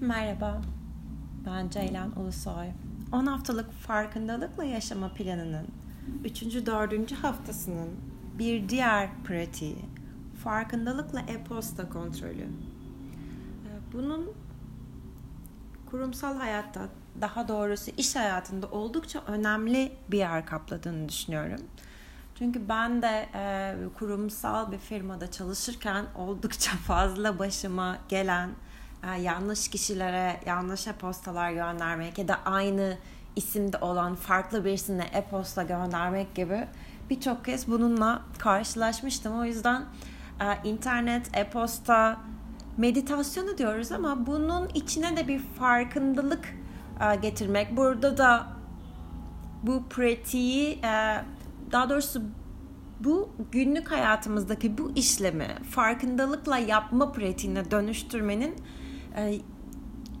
Merhaba, ben Ceylan Ulusoy. 10 haftalık farkındalıkla yaşama planının 3. 4. haftasının bir diğer pratiği farkındalıkla e-posta kontrolü. Ee, bunun kurumsal hayatta, daha doğrusu iş hayatında oldukça önemli bir yer kapladığını düşünüyorum. Çünkü ben de e, kurumsal bir firmada çalışırken oldukça fazla başıma gelen yanlış kişilere yanlış e-postalar göndermek ya da aynı isimde olan farklı birisine e-posta göndermek gibi birçok kez bununla karşılaşmıştım. O yüzden e, internet, e-posta, meditasyonu diyoruz ama bunun içine de bir farkındalık e, getirmek. Burada da bu pratiği e, daha doğrusu bu günlük hayatımızdaki bu işlemi farkındalıkla yapma pratiğine dönüştürmenin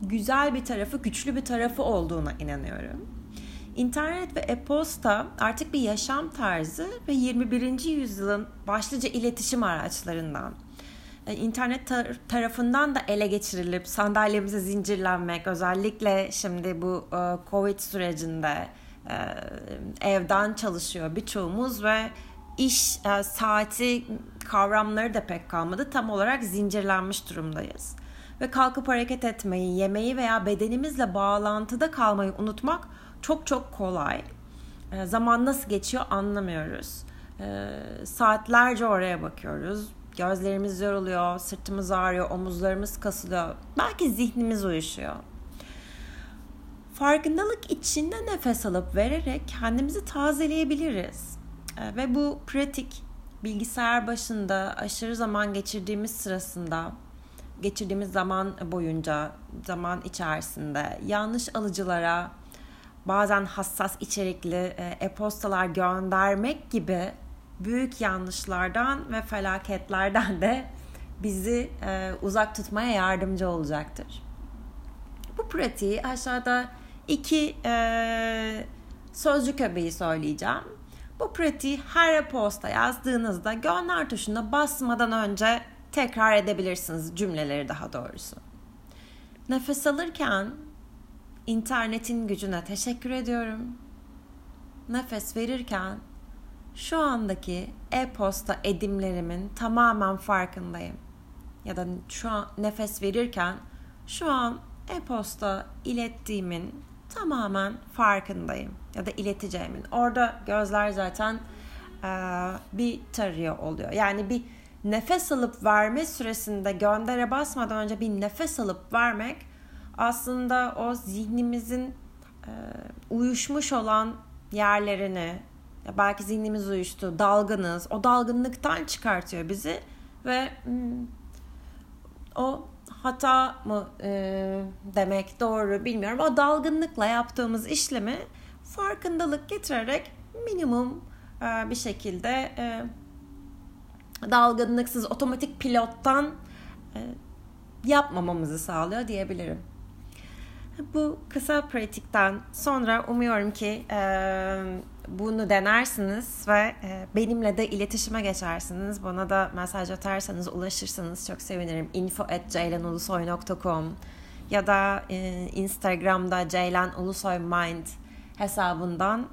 güzel bir tarafı, güçlü bir tarafı olduğuna inanıyorum. İnternet ve e-posta artık bir yaşam tarzı ve 21. yüzyılın başlıca iletişim araçlarından. E, internet tar- tarafından da ele geçirilip sandalyemize zincirlenmek özellikle şimdi bu e, Covid sürecinde evden çalışıyor birçoğumuz ve iş saati kavramları da pek kalmadı. Tam olarak zincirlenmiş durumdayız ve kalkıp hareket etmeyi, yemeği veya bedenimizle bağlantıda kalmayı unutmak çok çok kolay. E, zaman nasıl geçiyor anlamıyoruz. E, saatlerce oraya bakıyoruz. Gözlerimiz yoruluyor, sırtımız ağrıyor, omuzlarımız kasılıyor. Belki zihnimiz uyuşuyor. Farkındalık içinde nefes alıp vererek kendimizi tazeleyebiliriz. E, ve bu pratik bilgisayar başında aşırı zaman geçirdiğimiz sırasında geçirdiğimiz zaman boyunca, zaman içerisinde yanlış alıcılara bazen hassas içerikli e, e-postalar göndermek gibi büyük yanlışlardan ve felaketlerden de bizi e, uzak tutmaya yardımcı olacaktır. Bu pratiği aşağıda iki e, sözcük öbeği söyleyeceğim. Bu pratiği her e-posta yazdığınızda gönder tuşuna basmadan önce tekrar edebilirsiniz cümleleri daha doğrusu. Nefes alırken internetin gücüne teşekkür ediyorum. Nefes verirken şu andaki e-posta edimlerimin tamamen farkındayım. Ya da şu an nefes verirken şu an e-posta ilettiğimin tamamen farkındayım. Ya da ileteceğimin. Orada gözler zaten e, bir tarıyor oluyor. Yani bir nefes alıp verme süresinde göndere basmadan önce bir nefes alıp vermek aslında o zihnimizin e, uyuşmuş olan yerlerini belki zihnimiz uyuştu, dalgınız. O dalgınlıktan çıkartıyor bizi ve hmm, o hata mı e, demek doğru bilmiyorum. O dalgınlıkla yaptığımız işlemi farkındalık getirerek minimum e, bir şekilde e, dalgınlıksız otomatik pilottan e, yapmamamızı sağlıyor diyebilirim. Bu kısa pratikten sonra umuyorum ki e, bunu denersiniz ve e, benimle de iletişime geçersiniz. Bana da mesaj atarsanız, ulaşırsanız çok sevinirim. info at ceylanulusoy.com ya da e, Instagram'da Ceylan hesabından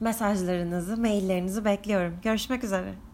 mesajlarınızı, maillerinizi bekliyorum. Görüşmek üzere.